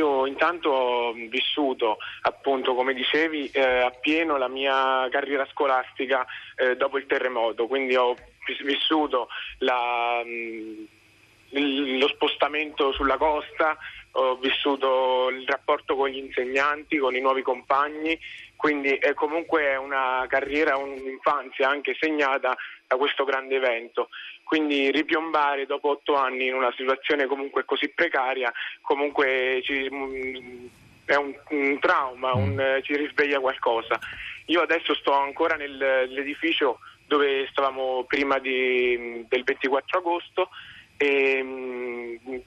io intanto ho vissuto, appunto, come dicevi, eh, appieno la mia carriera scolastica eh, dopo il terremoto, quindi ho vissuto la, lo spostamento sulla costa, ho vissuto il rapporto con gli insegnanti, con i nuovi compagni, quindi è comunque una carriera, un'infanzia anche segnata da questo grande evento. Quindi ripiombare dopo otto anni in una situazione comunque così precaria, comunque ci, è un, un trauma, un, mm. ci risveglia qualcosa. Io adesso sto ancora nell'edificio dove stavamo prima di, del 24 agosto ehm,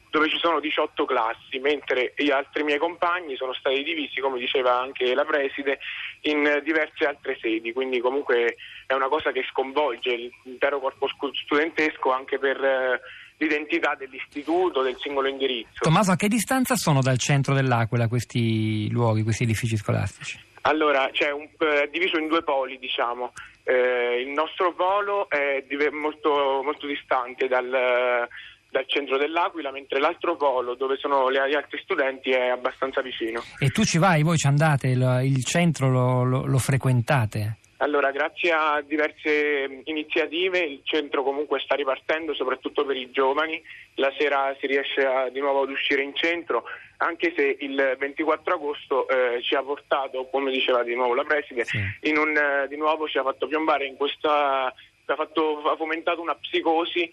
dove ci sono 18 classi, mentre gli altri miei compagni sono stati divisi, come diceva anche la preside, in diverse altre sedi, quindi comunque è una cosa che sconvolge l'intero corpo studentesco anche per eh, l'identità dell'istituto, del singolo indirizzo. Tommaso, a che distanza sono dal centro dell'Aquila questi luoghi, questi edifici scolastici? Allora, c'è un, è diviso in due poli, diciamo. Eh, il nostro polo è molto, molto distante dal, dal, centro dell'Aquila, mentre l'altro polo, dove sono gli altri studenti, è abbastanza vicino. E tu ci vai, voi ci andate, il, il centro lo, lo, lo frequentate? Allora, grazie a diverse iniziative il centro comunque sta ripartendo, soprattutto per i giovani. La sera si riesce a, di nuovo ad uscire in centro, anche se il 24 agosto eh, ci ha portato, come diceva di nuovo la Preside, sì. un, eh, di nuovo ci ha fatto piombare in questa, ha, fatto, ha fomentato una psicosi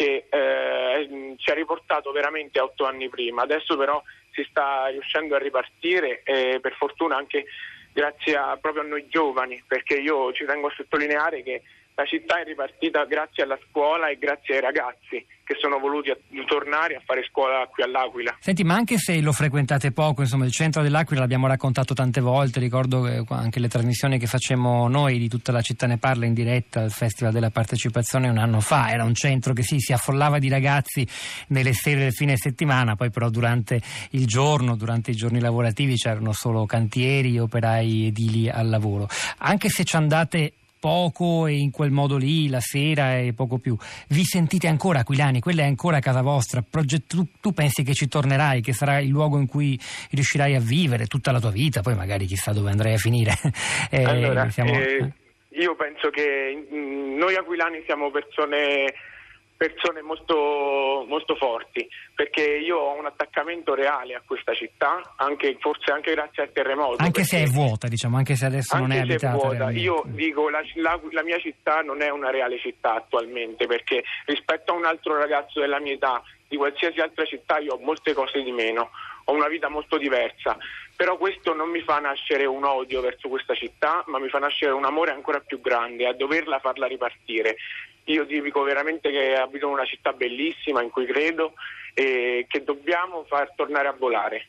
che eh, ci ha riportato veramente otto anni prima. Adesso però si sta riuscendo a ripartire e per fortuna anche grazie a, proprio a noi giovani, perché io ci tengo a sottolineare che la città è ripartita grazie alla scuola e grazie ai ragazzi che sono voluti tornare a fare scuola qui all'Aquila. Senti, ma anche se lo frequentate poco, insomma, il centro dell'Aquila l'abbiamo raccontato tante volte, ricordo anche le trasmissioni che facciamo noi di tutta la città ne parla in diretta al Festival della Partecipazione un anno fa, era un centro che sì, si affollava di ragazzi nelle sere del fine settimana, poi però durante il giorno, durante i giorni lavorativi c'erano solo cantieri, operai edili al lavoro. Anche se ci andate poco e in quel modo lì la sera e poco più. Vi sentite ancora aquilani? Quella è ancora casa vostra? Proget- tu, tu, pensi che ci tornerai, che sarà il luogo in cui riuscirai a vivere tutta la tua vita? Poi magari chissà dove andrai a finire. eh, allora, siamo... eh, io penso che noi aquilani siamo persone persone molto, molto, forti, perché io ho un attaccamento reale a questa città, anche, forse anche grazie al terremoto. Anche se è vuota, diciamo, anche se adesso non è abitata. Vuota. Io dico, la, la, la, mia città non è una reale città attualmente, perché rispetto a un altro ragazzo della mia età, di qualsiasi altra città, io ho molte cose di meno, ho una vita molto diversa, però questo non mi fa nascere un odio verso questa città, ma mi fa nascere un amore ancora più grande a doverla farla ripartire. Io dico veramente che abito in una città bellissima in cui credo e che dobbiamo far tornare a volare.